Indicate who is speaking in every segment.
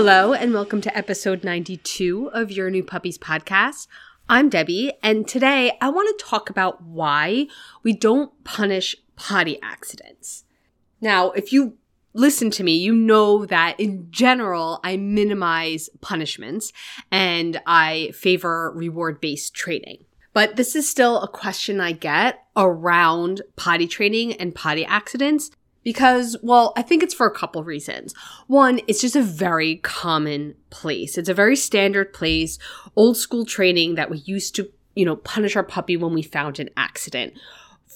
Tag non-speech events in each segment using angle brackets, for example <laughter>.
Speaker 1: Hello, and welcome to episode 92 of Your New Puppies podcast. I'm Debbie, and today I want to talk about why we don't punish potty accidents. Now, if you listen to me, you know that in general, I minimize punishments and I favor reward based training. But this is still a question I get around potty training and potty accidents because, well, I think it's for a couple reasons. One, it's just a very common place. It's a very standard place, old school training that we used to, you know, punish our puppy when we found an accident.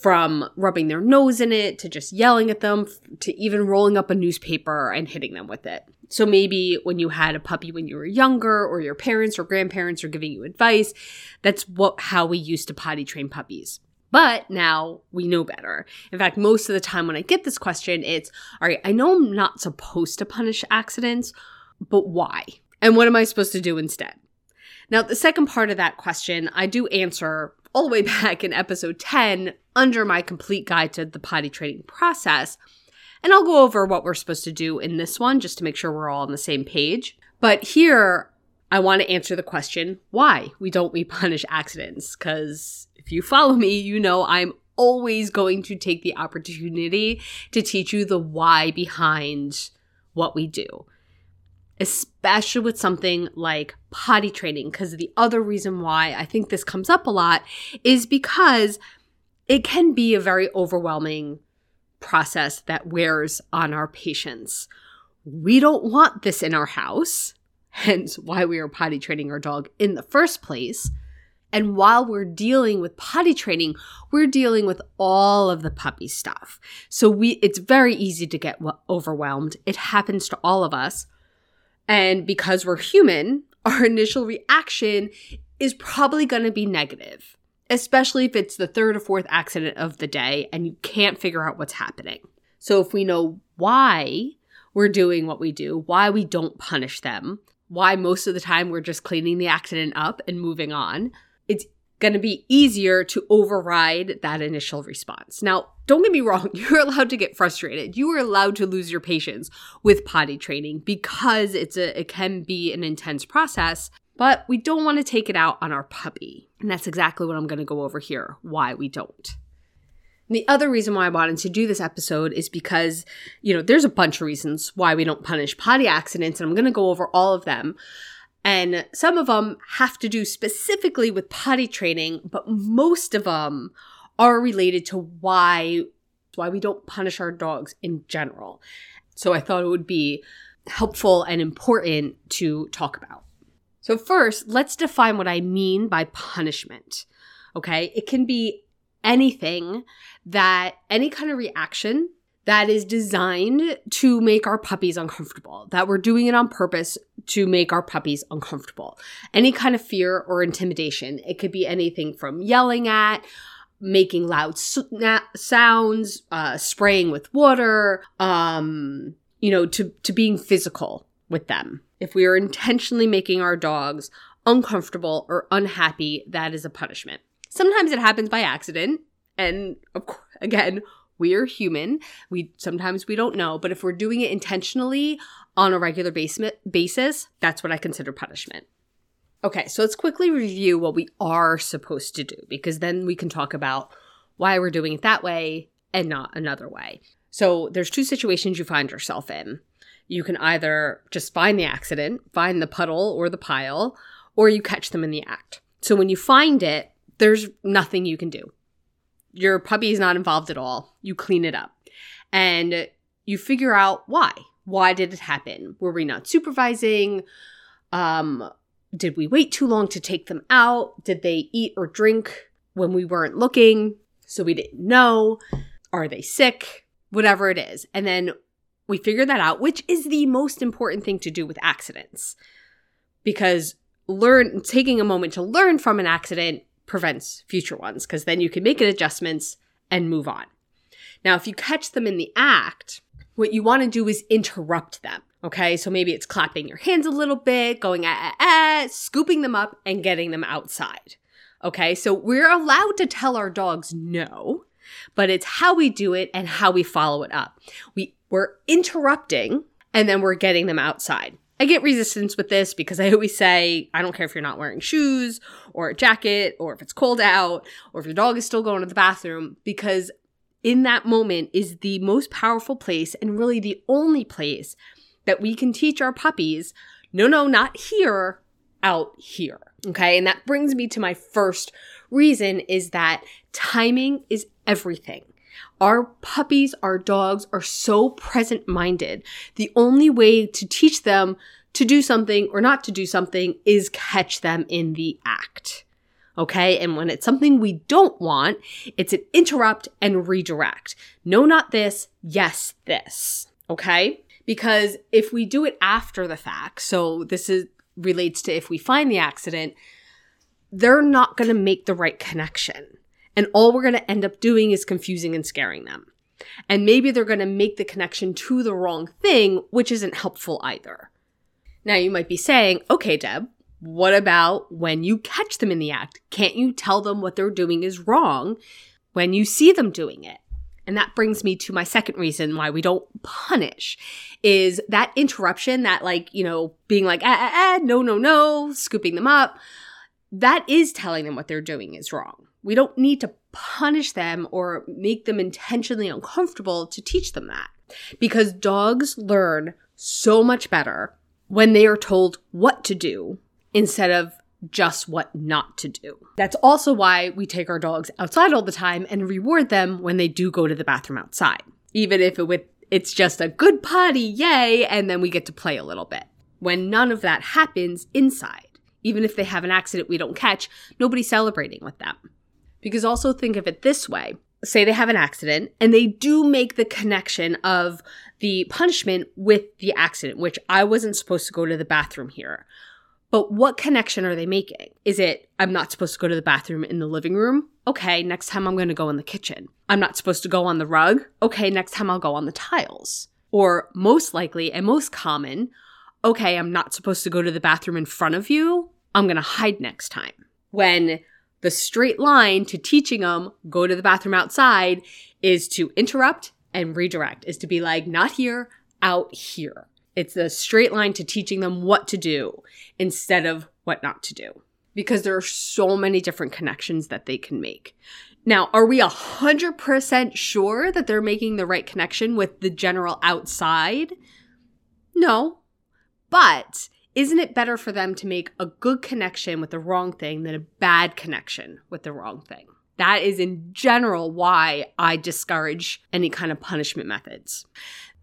Speaker 1: From rubbing their nose in it to just yelling at them to even rolling up a newspaper and hitting them with it. So maybe when you had a puppy when you were younger or your parents or grandparents are giving you advice, that's what how we used to potty train puppies. But now we know better. In fact, most of the time when I get this question, it's all right, I know I'm not supposed to punish accidents, but why? And what am I supposed to do instead? Now, the second part of that question, I do answer all the way <laughs> back in episode 10 under my complete guide to the potty training process. And I'll go over what we're supposed to do in this one just to make sure we're all on the same page. But here, I want to answer the question why we don't we punish accidents? Because if you follow me, you know I'm always going to take the opportunity to teach you the why behind what we do, especially with something like potty training. Because the other reason why I think this comes up a lot is because it can be a very overwhelming process that wears on our patience. We don't want this in our house, hence why we are potty training our dog in the first place. And while we're dealing with potty training, we're dealing with all of the puppy stuff. So we it's very easy to get overwhelmed. It happens to all of us. And because we're human, <laughs> our initial reaction is probably going to be negative, especially if it's the third or fourth accident of the day and you can't figure out what's happening. So if we know why we're doing what we do, why we don't punish them, why most of the time we're just cleaning the accident up and moving on, it's going to be easier to override that initial response. Now, don't get me wrong, <laughs> you're allowed to get frustrated. You are allowed to lose your patience with potty training because it's a it can be an intense process, but we don't want to take it out on our puppy. And that's exactly what I'm going to go over here, why we don't. And the other reason why I wanted to do this episode is because, you know, there's a bunch of reasons why we don't punish potty accidents, and I'm going to go over all of them. And some of them have to do specifically with potty training, but most of them are related to why why we don't punish our dogs in general. So I thought it would be helpful and important to talk about. So first, let's define what I mean by punishment. Okay? It can be anything that any kind of reaction that is designed to make our puppies uncomfortable, that we're doing it on purpose to make our puppies uncomfortable. Any kind of fear or intimidation. It could be anything from yelling at, making loud sounds, uh, spraying with water, um, you know, to, to being physical with them. If we are intentionally making our dogs uncomfortable or unhappy, that is a punishment. Sometimes it happens by accident. And again, we are human. We sometimes we don't know, but if we're doing it intentionally on a regular basis, that's what I consider punishment. Okay, so let's quickly review what we are supposed to do because then we can talk about why we're doing it that way and not another way. So there's two situations you find yourself in. You can either just find the accident, find the puddle or the pile, or you catch them in the act. So when you find it, there's nothing you can do your puppy is not involved at all. You clean it up and you figure out why. Why did it happen? Were we not supervising? Um, did we wait too long to take them out? Did they eat or drink when we weren't looking? So we didn't know. Are they sick? Whatever it is. And then we figure that out, which is the most important thing to do with accidents. because learn taking a moment to learn from an accident prevents future ones because then you can make adjustments and move on. Now, if you catch them in the act, what you want to do is interrupt them. Okay, so maybe it's clapping your hands a little bit, going ah, ah, ah, scooping them up and getting them outside. Okay, so we're allowed to tell our dogs no, but it's how we do it and how we follow it up. We, we're interrupting and then we're getting them outside. I get resistance with this because I always say, I don't care if you're not wearing shoes or a jacket or if it's cold out or if your dog is still going to the bathroom because in that moment is the most powerful place and really the only place that we can teach our puppies no, no, not here, out here. Okay. And that brings me to my first reason is that timing is everything. Our puppies, our dogs are so present minded. The only way to teach them to do something or not to do something is catch them in the act. Okay. And when it's something we don't want, it's an interrupt and redirect. No, not this. Yes, this. Okay. Because if we do it after the fact, so this is relates to if we find the accident, they're not going to make the right connection. And all we're going to end up doing is confusing and scaring them. And maybe they're going to make the connection to the wrong thing, which isn't helpful either. Now you might be saying, okay, Deb, what about when you catch them in the act? Can't you tell them what they're doing is wrong when you see them doing it? And that brings me to my second reason why we don't punish is that interruption, that like, you know, being like, ah, ah, ah, no, no, no, scooping them up. That is telling them what they're doing is wrong. We don't need to punish them or make them intentionally uncomfortable to teach them that because dogs learn so much better when they are told what to do instead of just what not to do. That's also why we take our dogs outside all the time and reward them when they do go to the bathroom outside. Even if it with it's just a good potty, yay, and then we get to play a little bit. When none of that happens inside, even if they have an accident we don't catch, nobody's celebrating with them. Because also think of it this way say they have an accident and they do make the connection of the punishment with the accident, which I wasn't supposed to go to the bathroom here. But what connection are they making? Is it, I'm not supposed to go to the bathroom in the living room? Okay, next time I'm going to go in the kitchen. I'm not supposed to go on the rug? Okay, next time I'll go on the tiles. Or most likely and most common, okay, I'm not supposed to go to the bathroom in front of you. I'm going to hide next time. When the straight line to teaching them go to the bathroom outside is to interrupt and redirect, is to be like, not here, out here. It's a straight line to teaching them what to do instead of what not to do. Because there are so many different connections that they can make. Now, are we 100% sure that they're making the right connection with the general outside? No. But isn't it better for them to make a good connection with the wrong thing than a bad connection with the wrong thing? That is in general why I discourage any kind of punishment methods.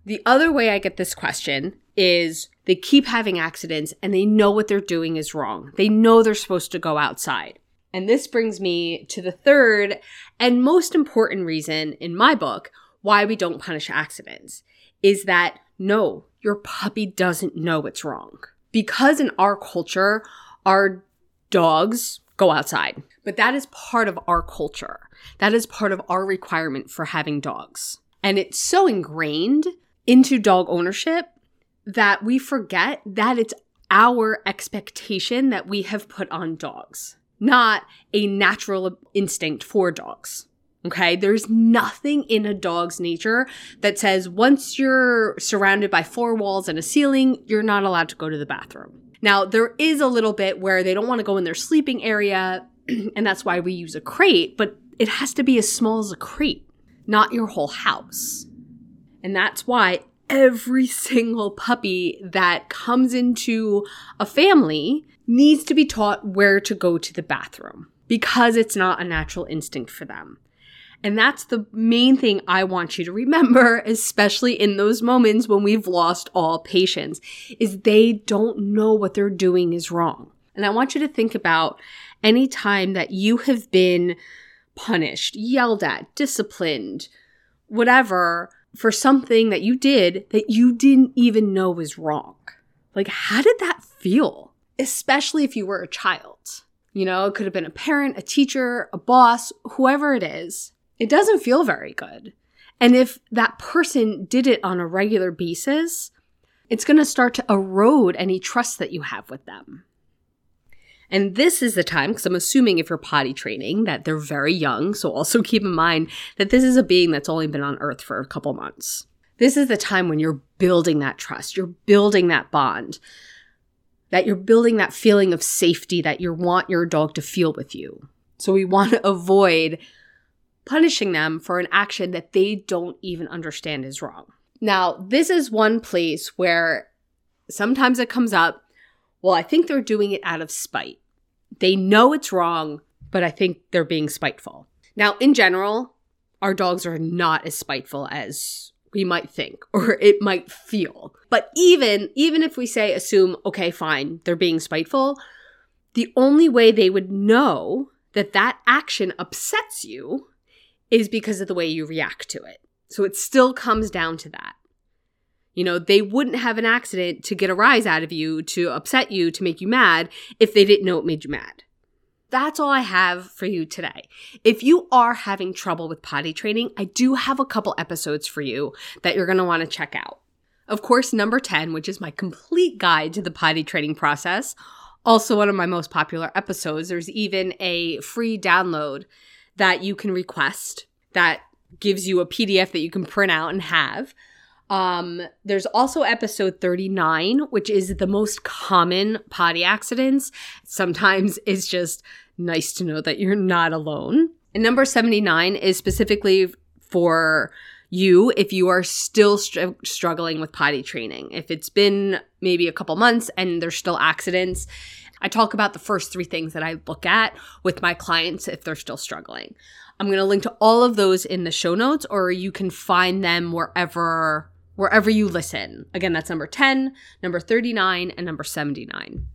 Speaker 1: The other way I get this question is they keep having accidents and they know what they're doing is wrong. They know they're supposed to go outside. And this brings me to the third and most important reason in my book why we don't punish accidents is that no, your puppy doesn't know it's wrong. Because in our culture, our dogs go outside, but that is part of our culture. That is part of our requirement for having dogs. And it's so ingrained into dog ownership that we forget that it's our expectation that we have put on dogs, not a natural instinct for dogs. Okay, there's nothing in a dog's nature that says once you're surrounded by four walls and a ceiling, you're not allowed to go to the bathroom. Now, there is a little bit where they don't want to go in their sleeping area, <clears throat> and that's why we use a crate, but it has to be as small as a crate, not your whole house. And that's why every <laughs> single puppy that comes into a family needs to be taught where to go to the bathroom because it's not a natural instinct for them. And that's the main thing I want you to remember, <laughs> especially in those moments when we've lost all patience, is they don't know what they're doing is wrong. And I want you to think about any time that you have been punished, yelled at, disciplined, whatever, for something that you did that you didn't even know was wrong. Like, how did that feel? especially if you were a child. You know, it could have been a parent, a teacher, a boss, whoever it is. It doesn't feel very good. And if that person did it on a regular basis, it's going to start to erode any trust that you have with them. And this is the time, because I'm assuming if you're potty training that they're very young. So also <laughs> keep in mind that this is a being that's only been on earth for a couple months. This is the time when you're building that trust, you're building that bond, that you're building that feeling of safety that you want your dog to feel with you. So we want to <laughs> avoid punishing them for an action that they don't even understand is wrong. Now, this is one place where sometimes it comes up well, I think they're doing it out of spite. They know it's wrong, but I think they're being spiteful. Now, in general, our dogs are not as spiteful as we might think or <laughs> it might feel. But even even if we say assume okay, fine, they're being spiteful, the only way they would know that that action upsets you is because of the way you react to it. So it still comes down to that. You know, they wouldn't have an accident to get a rise out of you, to upset you, to make you mad if they didn't know it made you mad. That's all I have for you today. If you are having trouble with potty training, I do have a couple episodes for you that you're going to want to check out. Of course, number 10, which is my complete guide to the potty training process, also one of my most popular episodes. There's even a free download that you can request that gives you a PDF that you can print out and have. Um, there's also episode 39, which is the most common potty accidents. Sometimes <laughs> it's just nice to know that you're not alone. And number 79 is specifically for you if you are still str- struggling with potty training. If it's been maybe a couple months and there's still accidents, I talk about the first three things that I look at with my clients if they're still struggling. I'm going to link to all of those in the show notes, or you can find them wherever wherever you listen. Again, that's number 10, number 39, and number 79.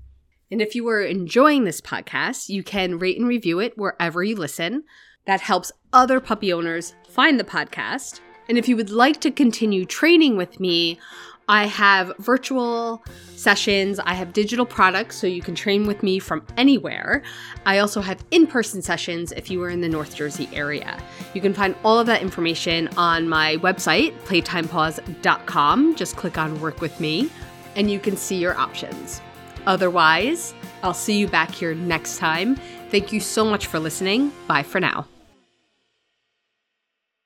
Speaker 1: And if you are enjoying this podcast, you can rate and review it wherever you listen. That helps other puppy owners find the podcast. And if you would like to continue training with me I have virtual sessions. I have digital products so you can train with me from anywhere. I also have in person sessions if you are in the North Jersey area. You can find all of that information on my website, playtimepaws.com. Just click on Work with Me and you can see your options. Otherwise, I'll see you back here next time. Thank you so much for listening. Bye for now.